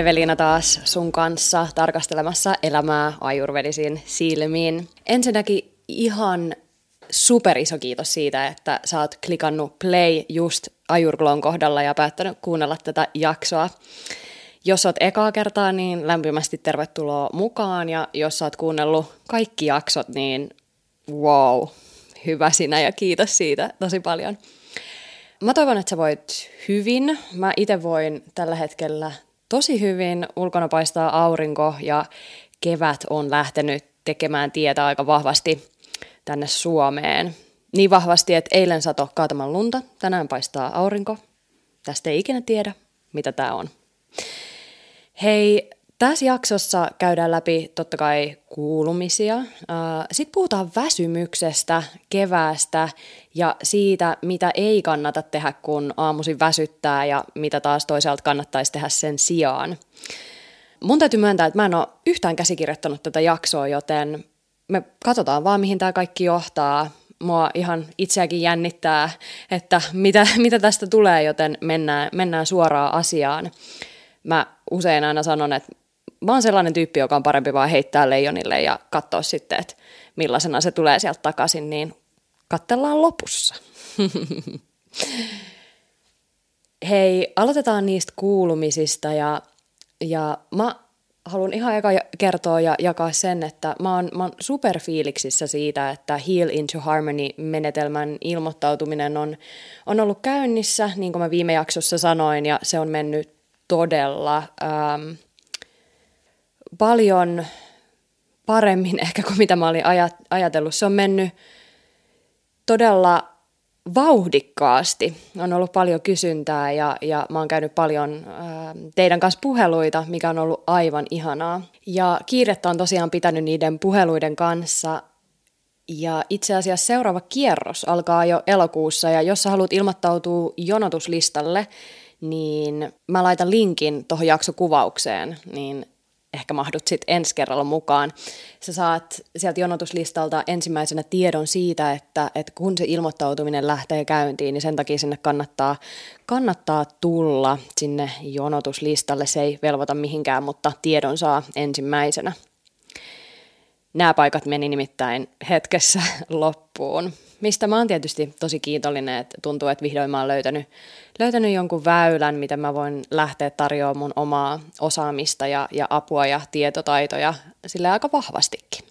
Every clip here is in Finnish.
Evelina taas sun kanssa tarkastelemassa elämää ajurvedisin silmiin. Ensinnäkin ihan super iso kiitos siitä, että sä oot klikannut play just Ajurglon kohdalla ja päättänyt kuunnella tätä jaksoa. Jos oot ekaa kertaa, niin lämpimästi tervetuloa mukaan ja jos sä oot kuunnellut kaikki jaksot, niin wow, hyvä sinä ja kiitos siitä tosi paljon. Mä toivon, että sä voit hyvin. Mä itse voin tällä hetkellä tosi hyvin. Ulkona paistaa aurinko ja kevät on lähtenyt tekemään tietä aika vahvasti tänne Suomeen. Niin vahvasti, että eilen sato kaataman lunta, tänään paistaa aurinko. Tästä ei ikinä tiedä, mitä tämä on. Hei, tässä jaksossa käydään läpi totta kai kuulumisia. Sitten puhutaan väsymyksestä, keväästä ja siitä, mitä ei kannata tehdä, kun aamuisin väsyttää ja mitä taas toisaalta kannattaisi tehdä sen sijaan. Mun täytyy myöntää, että mä en ole yhtään käsikirjoittanut tätä jaksoa, joten me katsotaan vaan, mihin tämä kaikki johtaa. Mua ihan itseäkin jännittää, että mitä, mitä tästä tulee, joten mennään, mennään suoraan asiaan. Mä usein aina sanon, että mä oon sellainen tyyppi, joka on parempi vaan heittää leijonille ja katsoa sitten, että millaisena se tulee sieltä takaisin, niin katsellaan lopussa. Hei, aloitetaan niistä kuulumisista ja, ja mä haluan ihan eka kertoa ja jakaa sen, että mä oon, mä oon superfiiliksissä siitä, että Heal into Harmony-menetelmän ilmoittautuminen on, on ollut käynnissä, niin kuin mä viime jaksossa sanoin, ja se on mennyt todella ähm, paljon paremmin ehkä kuin mitä mä olin ajatellut. Se on mennyt todella vauhdikkaasti. On ollut paljon kysyntää ja, ja mä oon käynyt paljon ää, teidän kanssa puheluita, mikä on ollut aivan ihanaa. Ja kiirettä on tosiaan pitänyt niiden puheluiden kanssa. Ja itse asiassa seuraava kierros alkaa jo elokuussa ja jos sä haluat ilmoittautua jonotuslistalle, niin mä laitan linkin tuohon jaksokuvaukseen, niin ehkä mahdut sitten ensi kerralla mukaan. Sä saat sieltä jonotuslistalta ensimmäisenä tiedon siitä, että, että kun se ilmoittautuminen lähtee käyntiin, niin sen takia sinne kannattaa, kannattaa tulla sinne jonotuslistalle. Se ei velvoita mihinkään, mutta tiedon saa ensimmäisenä. Nämä paikat meni nimittäin hetkessä loppuun mistä mä oon tietysti tosi kiitollinen, että tuntuu, että vihdoin mä oon löytänyt, löytänyt jonkun väylän, mitä mä voin lähteä tarjoamaan mun omaa osaamista ja, ja apua ja tietotaitoja sille aika vahvastikin.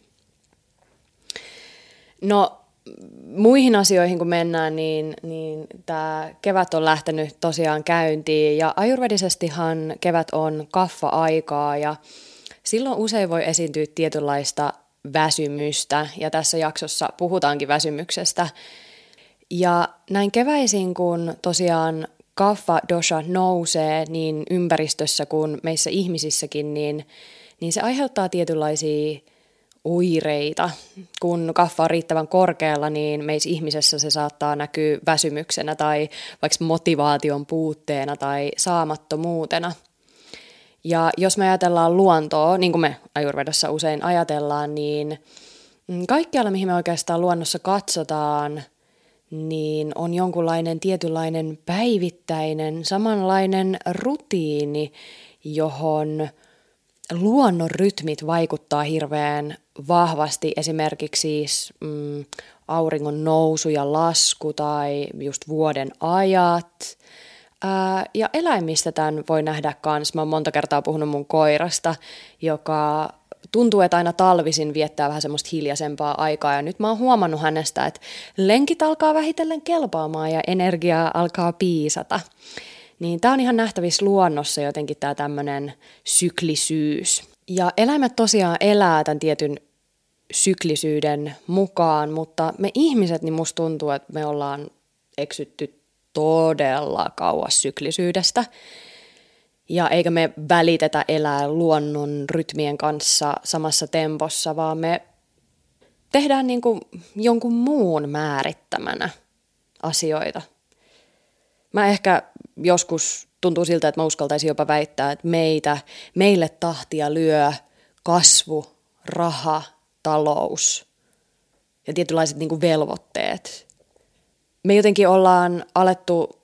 No muihin asioihin kun mennään, niin, niin tämä kevät on lähtenyt tosiaan käyntiin ja ajurvedisestihan kevät on kaffa-aikaa ja silloin usein voi esiintyä tietynlaista väsymystä ja tässä jaksossa puhutaankin väsymyksestä. Ja näin keväisin, kun tosiaan kaffa dosha nousee niin ympäristössä kuin meissä ihmisissäkin, niin, niin se aiheuttaa tietynlaisia oireita. Kun kaffa on riittävän korkealla, niin meissä ihmisessä se saattaa näkyä väsymyksenä tai vaikka motivaation puutteena tai saamattomuutena – ja jos me ajatellaan luontoa, niin kuin me ajurvedassa usein ajatellaan, niin mm, kaikkialla, mihin me oikeastaan luonnossa katsotaan, niin on jonkunlainen tietynlainen päivittäinen, samanlainen rutiini, johon luonnon rytmit vaikuttaa hirveän vahvasti, esimerkiksi siis mm, auringon nousu ja lasku tai just vuoden ajat – Ja eläimistä tämän voi nähdä kans. Mä oon monta kertaa puhunut mun koirasta, joka tuntuu, että aina talvisin viettää vähän semmoista hiljaisempaa aikaa. Ja nyt mä oon huomannut hänestä, että lenkit alkaa vähitellen kelpaamaan ja energiaa alkaa piisata. Niin tää on ihan nähtävissä luonnossa jotenkin tää tämmönen syklisyys. Ja eläimet tosiaan elää tämän tietyn syklisyyden mukaan, mutta me ihmiset, niin musta tuntuu, että me ollaan eksytty todella kauas syklisyydestä. Ja eikä me välitetä elää luonnon rytmien kanssa samassa tempossa, vaan me tehdään niin kuin jonkun muun määrittämänä asioita. Mä ehkä joskus tuntuu siltä, että mä uskaltaisin jopa väittää, että meitä, meille tahtia lyö kasvu, raha, talous ja tietynlaiset niin kuin velvoitteet me jotenkin ollaan alettu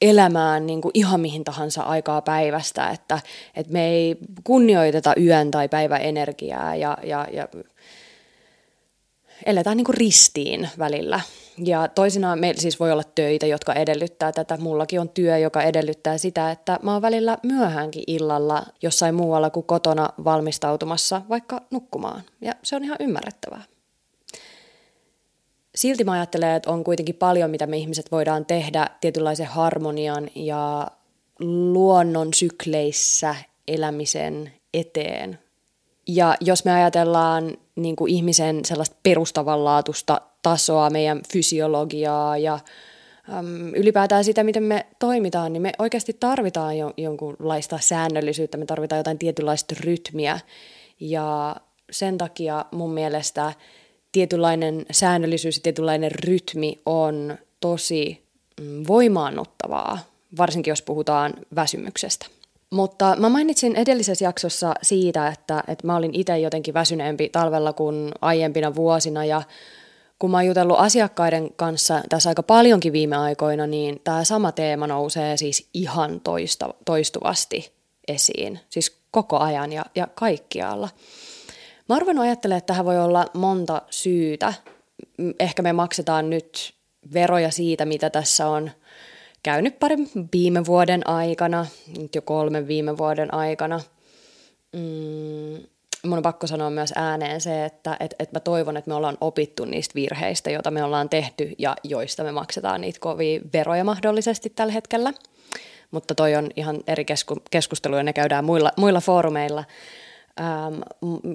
elämään niin kuin ihan mihin tahansa aikaa päivästä, että, että me ei kunnioiteta yön tai päivän energiaa ja, ja, ja eletään niin kuin ristiin välillä. Ja toisinaan meillä siis voi olla töitä, jotka edellyttää tätä. Mullakin on työ, joka edellyttää sitä, että mä oon välillä myöhäänkin illalla jossain muualla kuin kotona valmistautumassa vaikka nukkumaan. Ja se on ihan ymmärrettävää. Silti mä ajattelen, että on kuitenkin paljon, mitä me ihmiset voidaan tehdä tietynlaisen harmonian ja luonnon sykleissä elämisen eteen. Ja jos me ajatellaan niin kuin ihmisen sellaista perustavanlaatuista tasoa, meidän fysiologiaa ja äm, ylipäätään sitä, miten me toimitaan, niin me oikeasti tarvitaan jo, jonkunlaista säännöllisyyttä, me tarvitaan jotain tietynlaista rytmiä. Ja sen takia mun mielestä tietynlainen säännöllisyys ja tietynlainen rytmi on tosi mm, voimaannuttavaa, varsinkin jos puhutaan väsymyksestä. Mutta mä mainitsin edellisessä jaksossa siitä, että, että mä olin itse jotenkin väsyneempi talvella kuin aiempina vuosina ja kun mä oon jutellut asiakkaiden kanssa tässä aika paljonkin viime aikoina, niin tämä sama teema nousee siis ihan toista, toistuvasti esiin, siis koko ajan ja, ja kaikkialla. Mä oon ajattelemaan, että tähän voi olla monta syytä. Ehkä me maksetaan nyt veroja siitä, mitä tässä on käynyt parin viime vuoden aikana, nyt jo kolmen viime vuoden aikana. Mm, mun on pakko sanoa myös ääneen se, että et, et mä toivon, että me ollaan opittu niistä virheistä, joita me ollaan tehty ja joista me maksetaan niitä kovia veroja mahdollisesti tällä hetkellä. Mutta toi on ihan eri kesku, keskustelu ja ne käydään muilla, muilla foorumeilla. Ähm,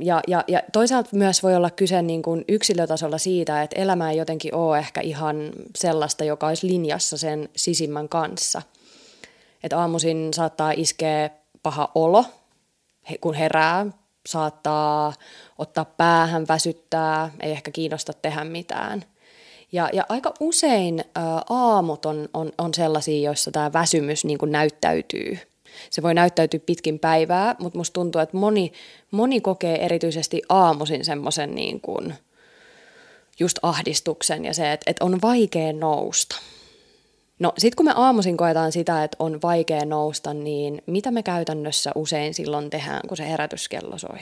ja, ja, ja toisaalta myös voi olla kyse niin kuin yksilötasolla siitä, että elämä ei jotenkin ole ehkä ihan sellaista, joka olisi linjassa sen sisimmän kanssa. Että aamuisin saattaa iskeä paha olo, kun herää, saattaa ottaa päähän, väsyttää, ei ehkä kiinnosta tehdä mitään. Ja, ja aika usein ä, aamut on, on, on sellaisia, joissa tämä väsymys niin kuin näyttäytyy – se voi näyttäytyä pitkin päivää, mutta musta tuntuu, että moni, moni kokee erityisesti aamuisin semmoisen niin kuin just ahdistuksen ja se, että, että on vaikea nousta. No sit kun me aamuisin koetaan sitä, että on vaikea nousta, niin mitä me käytännössä usein silloin tehdään, kun se herätyskello soi?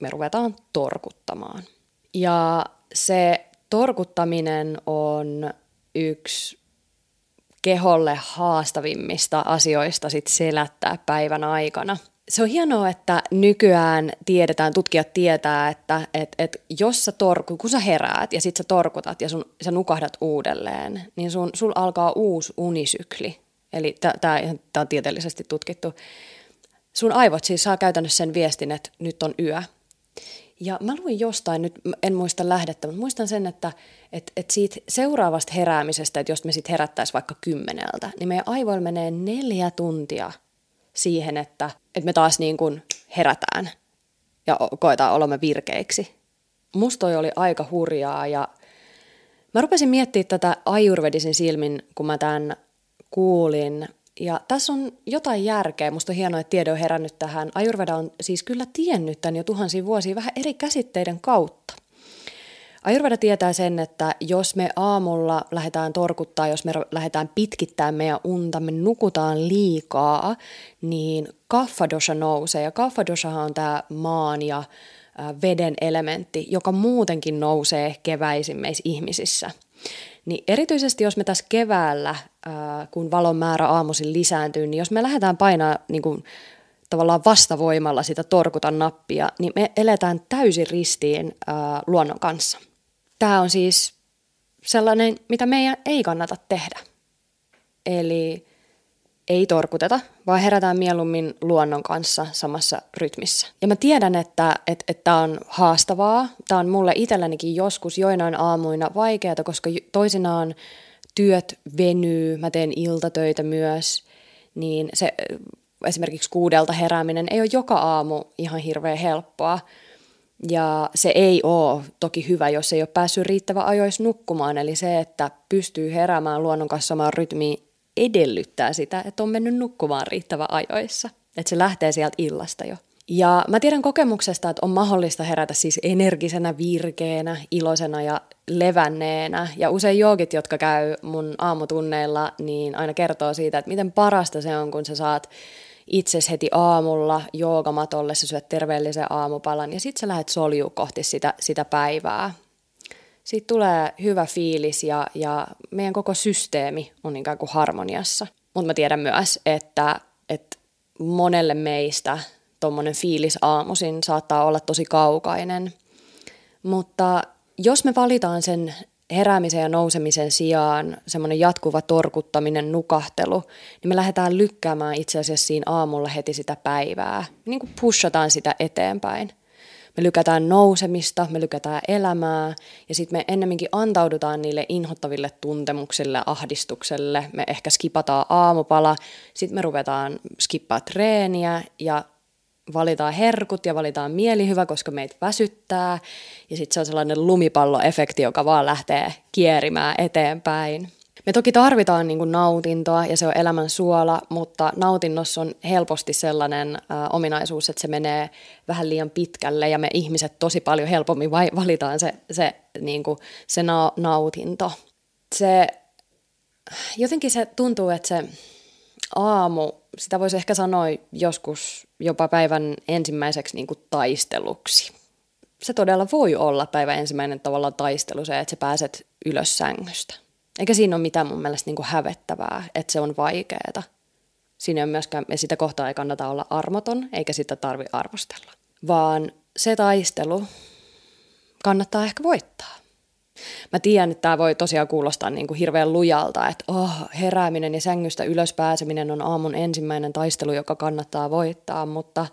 Me ruvetaan torkuttamaan. Ja se torkuttaminen on yksi keholle haastavimmista asioista sit selättää päivän aikana. Se on hienoa, että nykyään tiedetään, tutkijat tietää, että et, et jos sä torku, kun sä heräät ja sit sä torkutat ja sun, sä nukahdat uudelleen, niin sun, sul alkaa uusi unisykli. Eli tämä on tieteellisesti tutkittu. Sun aivot siis saa käytännössä sen viestin, että nyt on yö. Ja mä luin jostain, nyt en muista lähdettä, mutta muistan sen, että et, et siitä seuraavasta heräämisestä, että jos me sitten herättäisiin vaikka kymmeneltä, niin meidän aivoilla menee neljä tuntia siihen, että, että me taas niin kuin herätään ja koetaan olomme virkeiksi. Musta toi oli aika hurjaa ja mä rupesin miettimään tätä ajurvedisin silmin, kun mä tämän kuulin – ja tässä on jotain järkeä. Musta on hienoa, että tiede on herännyt tähän. Ayurveda on siis kyllä tiennyt tämän jo tuhansia vuosia vähän eri käsitteiden kautta. Ayurveda tietää sen, että jos me aamulla lähdetään torkuttaa, jos me lähdetään pitkittämään meidän unta, me nukutaan liikaa, niin kaffadosha nousee. Ja kaffadosha on tämä maan ja veden elementti, joka muutenkin nousee keväisin meissä ihmisissä. Niin erityisesti jos me tässä keväällä, kun valon määrä aamuisin lisääntyy, niin jos me lähdetään painaa niin kuin, tavallaan vastavoimalla sitä torkutan nappia, niin me eletään täysin ristiin luonnon kanssa. Tämä on siis sellainen, mitä meidän ei kannata tehdä. Eli ei torkuteta, vaan herätään mieluummin luonnon kanssa samassa rytmissä. Ja mä tiedän, että tämä että, että on haastavaa. Tämä on mulle itsellänikin joskus joinain aamuina vaikeaa, koska toisinaan työt venyy, mä teen iltatöitä myös, niin se esimerkiksi kuudelta herääminen ei ole joka aamu ihan hirveän helppoa. Ja se ei ole toki hyvä, jos ei ole päässyt riittävän ajoissa nukkumaan. Eli se, että pystyy heräämään luonnon kanssa samaan rytmiin, edellyttää sitä, että on mennyt nukkumaan riittävän ajoissa. Että se lähtee sieltä illasta jo. Ja mä tiedän kokemuksesta, että on mahdollista herätä siis energisenä, virkeänä, iloisena ja levänneenä. Ja usein joogit, jotka käy mun aamutunneilla, niin aina kertoo siitä, että miten parasta se on, kun sä saat itses heti aamulla joogamatolle, sä syöt terveellisen aamupalan ja sitten sä lähdet solju kohti sitä, sitä päivää. Siitä tulee hyvä fiilis ja, ja meidän koko systeemi on ikään kuin harmoniassa. Mutta mä tiedän myös, että, että monelle meistä tuommoinen fiilis aamuisin saattaa olla tosi kaukainen. Mutta jos me valitaan sen heräämisen ja nousemisen sijaan semmoinen jatkuva torkuttaminen, nukahtelu, niin me lähdetään lykkäämään itse asiassa siinä aamulla heti sitä päivää. Niin kuin pushataan sitä eteenpäin. Me lykätään nousemista, me lykätään elämää ja sitten me ennemminkin antaudutaan niille inhottaville tuntemuksille, ahdistukselle. Me ehkä skipataan aamupala, sitten me ruvetaan skippaa treeniä ja valitaan herkut ja valitaan mielihyvä, koska meitä väsyttää. Ja sitten se on sellainen lumipalloefekti, joka vaan lähtee kierimään eteenpäin. Me toki tarvitaan niin kuin nautintoa ja se on elämän suola, mutta nautinnossa on helposti sellainen ä, ominaisuus, että se menee vähän liian pitkälle ja me ihmiset tosi paljon helpommin vai, valitaan se, se, niin kuin, se na, nautinto. Se, jotenkin se tuntuu, että se aamu, sitä voisi ehkä sanoa joskus jopa päivän ensimmäiseksi niin kuin taisteluksi. Se todella voi olla päivän ensimmäinen tavallaan taistelu se, että sä pääset ylös sängystä. Eikä siinä ole mitään mun mielestä niin kuin hävettävää, että se on vaikeaa. Siinä ei myöskään, sitä kohtaa ei kannata olla armoton, eikä sitä tarvi arvostella. Vaan se taistelu kannattaa ehkä voittaa. Mä tiedän, että tämä voi tosiaan kuulostaa niin kuin hirveän lujalta, että oh, herääminen ja sängystä ylös pääseminen on aamun ensimmäinen taistelu, joka kannattaa voittaa, mutta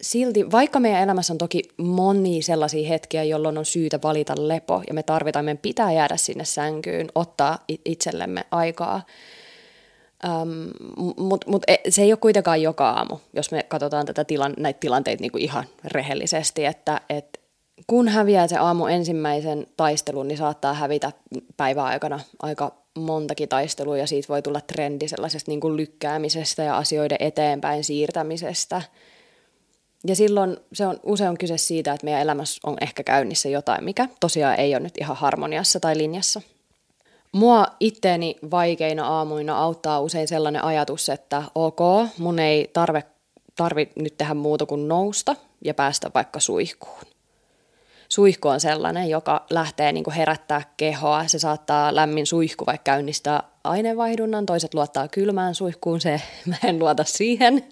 silti, vaikka meidän elämässä on toki moni sellaisia hetkiä, jolloin on syytä valita lepo ja me tarvitaan, meidän pitää jäädä sinne sänkyyn, ottaa itsellemme aikaa, Um, Mutta mut e, se ei ole kuitenkaan joka aamu, jos me katsotaan tätä tilan, näitä tilanteita niinku ihan rehellisesti, että et kun häviää se aamu ensimmäisen taistelun, niin saattaa hävitä päivän aikana aika montakin taistelua ja siitä voi tulla trendi sellaisesta niin kuin lykkäämisestä ja asioiden eteenpäin siirtämisestä. Ja silloin se on usein on kyse siitä, että meidän elämässä on ehkä käynnissä jotain, mikä tosiaan ei ole nyt ihan harmoniassa tai linjassa. Mua itteeni vaikeina aamuina auttaa usein sellainen ajatus, että ok, mun ei tarve, tarvi nyt tehdä muuta kuin nousta ja päästä vaikka suihkuun suihku on sellainen, joka lähtee niin kuin herättää kehoa. Se saattaa lämmin suihku vaikka käynnistää aineenvaihdunnan, toiset luottaa kylmään suihkuun, se mä en luota siihen,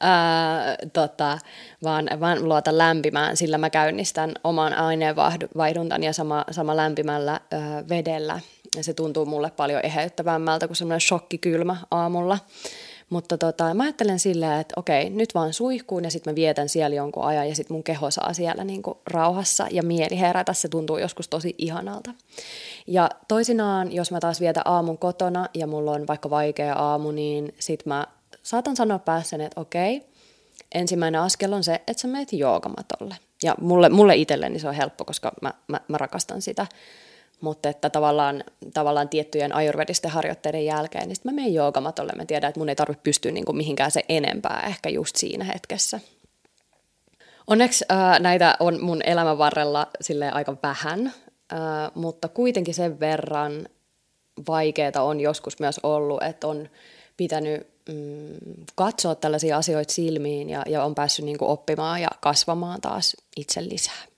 Ää, tota, vaan, vaan luota lämpimään, sillä mä käynnistän oman aineenvaihduntani ja sama, sama lämpimällä ää, vedellä. Ja se tuntuu mulle paljon eheyttävämmältä kuin semmoinen shokkikylmä aamulla. Mutta tota, mä ajattelen silleen, että okei, nyt vaan suihkuun ja sitten mä vietän siellä jonkun ajan ja sitten mun keho saa siellä niinku rauhassa ja mieli herätä. Se tuntuu joskus tosi ihanalta. Ja toisinaan, jos mä taas vietän aamun kotona ja mulla on vaikka vaikea aamu, niin sit mä saatan sanoa päässäni, että okei, ensimmäinen askel on se, että sä meet joogamatolle. Ja mulle, mulle itselleni se on helppo, koska mä, mä, mä rakastan sitä mutta että tavallaan, tavallaan tiettyjen ajurvedisten harjoitteiden jälkeen, niin sitten mä menen joogamatolle. Mä tiedän, että mun ei tarvitse pystyä niin kuin mihinkään se enempää ehkä just siinä hetkessä. Onneksi ää, näitä on mun elämän varrella aika vähän, ää, mutta kuitenkin sen verran vaikeaa on joskus myös ollut, että on pitänyt mm, katsoa tällaisia asioita silmiin ja, ja on päässyt niin kuin oppimaan ja kasvamaan taas itse lisää.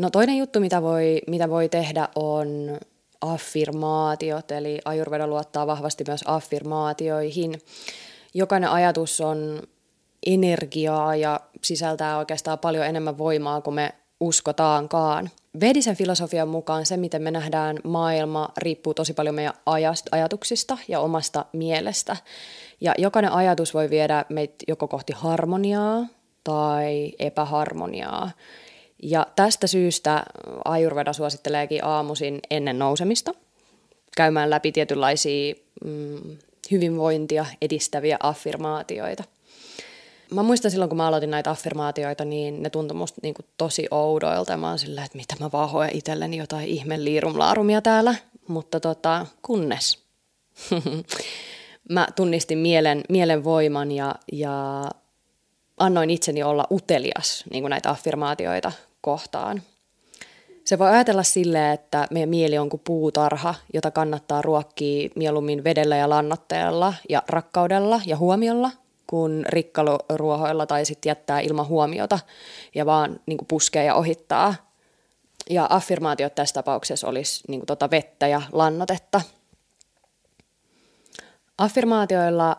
No toinen juttu, mitä voi, mitä voi tehdä, on affirmaatiot, eli Ayurveda luottaa vahvasti myös affirmaatioihin. Jokainen ajatus on energiaa ja sisältää oikeastaan paljon enemmän voimaa kuin me uskotaankaan. Vedisen filosofian mukaan se, miten me nähdään maailma, riippuu tosi paljon meidän ajatuksista ja omasta mielestä. Ja jokainen ajatus voi viedä meitä joko kohti harmoniaa tai epäharmoniaa. Ja tästä syystä Ayurveda suositteleekin aamuisin ennen nousemista käymään läpi tietynlaisia mm, hyvinvointia edistäviä affirmaatioita. Mä muistan silloin, kun mä aloitin näitä affirmaatioita, niin ne tuntui musta niin kuin tosi oudoilta. Mä oon silleen, että mitä mä vaan hoen itselleni jotain ihme liirumlaarumia täällä. Mutta tota, kunnes. mä tunnistin mielen, mielen voiman ja, ja annoin itseni olla utelias niin kuin näitä affirmaatioita kohtaan. Se voi ajatella silleen, että meidän mieli on kuin puutarha, jota kannattaa ruokkia mieluummin vedellä ja lannotteella ja rakkaudella ja huomiolla, kuin rikkaluruohoilla tai sitten jättää ilman huomiota ja vaan niin kuin puskee ja ohittaa. Ja affirmaatiot tässä tapauksessa olisi niin kuin tota vettä ja lannotetta. Affirmaatioilla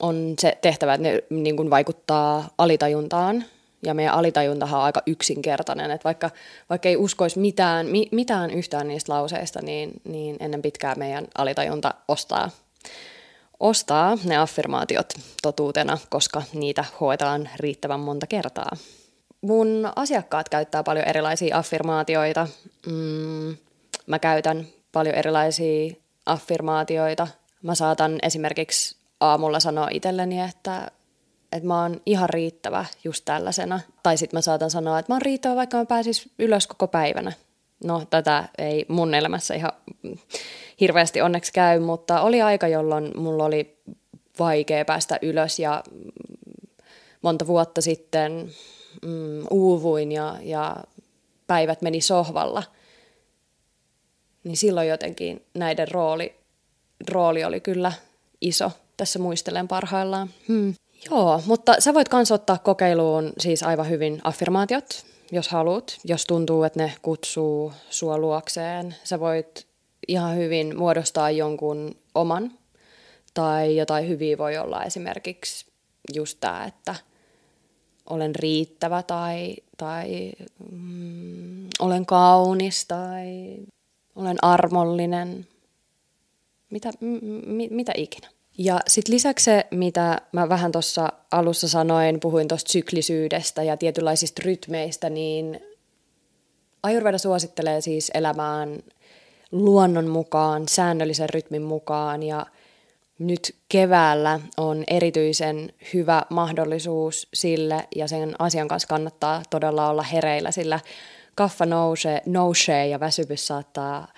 on se tehtävä, että ne niin kuin vaikuttaa alitajuntaan ja meidän alitajuntahan on aika yksinkertainen, että vaikka, vaikka ei uskoisi mitään, mi, mitään yhtään niistä lauseista, niin, niin ennen pitkää meidän alitajunta ostaa, ostaa ne affirmaatiot totuutena, koska niitä hoetaan riittävän monta kertaa. Mun asiakkaat käyttää paljon erilaisia affirmaatioita. Mm, mä käytän paljon erilaisia affirmaatioita. Mä saatan esimerkiksi aamulla sanoa itselleni, että että mä oon ihan riittävä just tällaisena. Tai sitten mä saatan sanoa, että mä oon riittävä, vaikka mä pääsis ylös koko päivänä. No, tätä ei mun elämässä ihan hirveästi onneksi käy, mutta oli aika, jolloin mulla oli vaikea päästä ylös ja monta vuotta sitten mm, uuvuin ja, ja päivät meni sohvalla. Niin silloin jotenkin näiden rooli, rooli oli kyllä iso. Tässä muistelen parhaillaan. Hmm. Joo, mutta sä voit myös ottaa kokeiluun siis aivan hyvin affirmaatiot, jos haluat. Jos tuntuu, että ne kutsuu sua luokseen, sä voit ihan hyvin muodostaa jonkun oman. Tai jotain hyviä voi olla esimerkiksi just tämä, että olen riittävä tai, tai mm, olen kaunis tai olen armollinen. Mitä, m- mitä ikinä. Ja sitten lisäksi se, mitä mä vähän tuossa alussa sanoin, puhuin tuosta syklisyydestä ja tietynlaisista rytmeistä, niin Ayurveda suosittelee siis elämään luonnon mukaan, säännöllisen rytmin mukaan. Ja nyt keväällä on erityisen hyvä mahdollisuus sille ja sen asian kanssa kannattaa todella olla hereillä, sillä kaffa nousee, nousee ja väsyvyys saattaa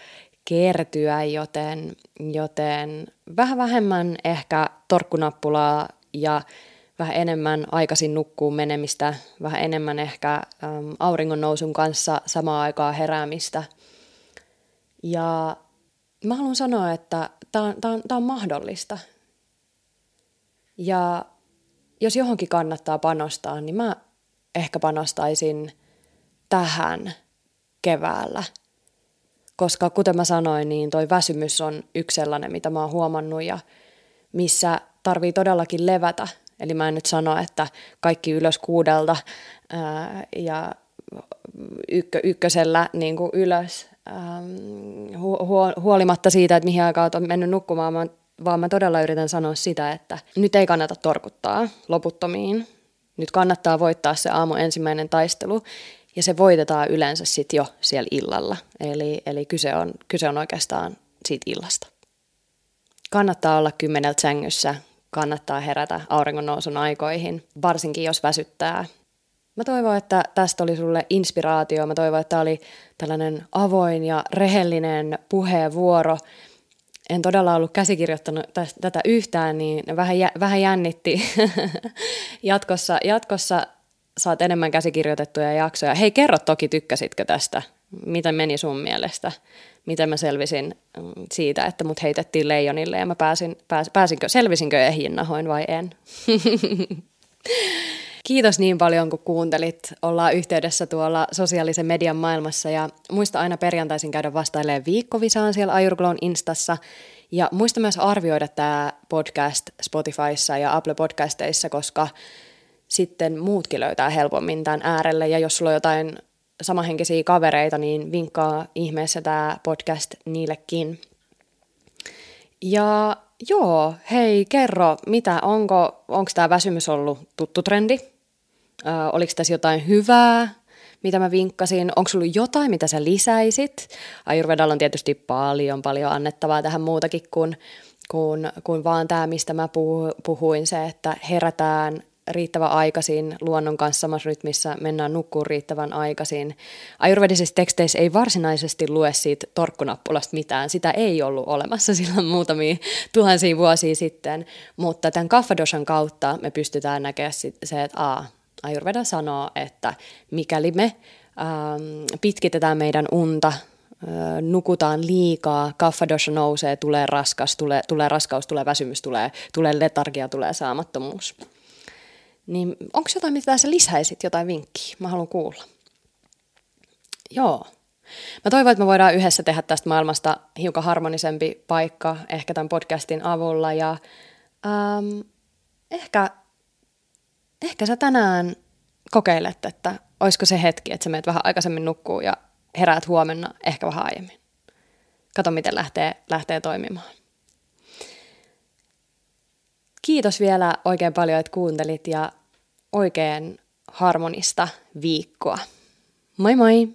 kertyä, joten, joten vähän vähemmän ehkä torkkunappulaa ja vähän enemmän aikaisin nukkuun menemistä, vähän enemmän ehkä äm, auringon nousun kanssa samaa aikaa heräämistä. Ja mä haluan sanoa, että tämä on, on, on mahdollista. Ja jos johonkin kannattaa panostaa, niin mä ehkä panostaisin tähän keväällä – koska kuten mä sanoin, niin toi väsymys on yksi sellainen, mitä mä oon huomannut ja missä tarvii todellakin levätä. Eli mä en nyt sano, että kaikki ylös kuudelta ää, ja ykkö, ykkösellä niin kuin ylös ähm, hu, huolimatta siitä, että mihin aikaan on mennyt nukkumaan, mä, vaan mä todella yritän sanoa sitä, että nyt ei kannata torkuttaa loputtomiin. Nyt kannattaa voittaa se aamu ensimmäinen taistelu ja se voitetaan yleensä sitten jo siellä illalla. Eli, eli kyse, on, kyse on oikeastaan siitä illasta. Kannattaa olla kymmeneltä sängyssä, kannattaa herätä auringon nousun aikoihin, varsinkin jos väsyttää. Mä toivon, että tästä oli sulle inspiraatio. Mä toivon, että tämä oli tällainen avoin ja rehellinen puheenvuoro. En todella ollut käsikirjoittanut tätä yhtään, niin vähän, vähän jännitti. jatkossa, jatkossa saat enemmän käsikirjoitettuja jaksoja. Hei, kerro toki, tykkäsitkö tästä? Miten meni sun mielestä? Miten mä selvisin mm, siitä, että mut heitettiin leijonille ja mä pääsin, pääs, pääsinkö, selvisinkö ehinnahoin vai en? Kiitos niin paljon, kun kuuntelit. Ollaan yhteydessä tuolla sosiaalisen median maailmassa ja muista aina perjantaisin käydä vastailemaan viikkovisaan siellä Ajurglon Instassa. Ja muista myös arvioida tämä podcast Spotifyssa ja Apple Podcasteissa, koska sitten muutkin löytää helpommin tämän äärelle. Ja jos sulla on jotain samahenkisiä kavereita, niin vinkkaa ihmeessä tämä podcast niillekin. Ja joo, hei, kerro, mitä, onko, onko tämä väsymys ollut tuttu trendi? Ö, oliko tässä jotain hyvää, mitä mä vinkkasin? Onko sulla jotain, mitä sä lisäisit? Ayurvedalla on tietysti paljon, paljon annettavaa tähän muutakin kuin, kuin, kuin vaan tämä, mistä mä puhuin, se, että herätään riittävän aikaisin, luonnon kanssa samassa rytmissä, mennään nukkuun riittävän aikaisin. Ayurvedisissa teksteissä ei varsinaisesti lue siitä torkkunappulasta mitään, sitä ei ollut olemassa silloin muutamia tuhansia vuosia sitten, mutta tämän kaffadoshan kautta me pystytään näkemään se, että a, Ayurveda sanoo, että mikäli me ähm, pitkitetään meidän unta, nukutaan liikaa, kaffadosha nousee, tulee raskas, tulee, tulee raskaus, tulee väsymys, tulee, tulee letargia, tulee saamattomuus. Niin onko jotain, mitä sä lisäisit, jotain vinkkiä? Mä haluan kuulla. Joo. Mä toivon, että me voidaan yhdessä tehdä tästä maailmasta hiukan harmonisempi paikka, ehkä tämän podcastin avulla. Ja ähm, ehkä, ehkä sä tänään kokeilet, että olisiko se hetki, että sä menet vähän aikaisemmin nukkuu ja heräät huomenna ehkä vähän aiemmin. Kato, miten lähtee, lähtee toimimaan. Kiitos vielä oikein paljon, että kuuntelit ja oikein harmonista viikkoa. Moi moi!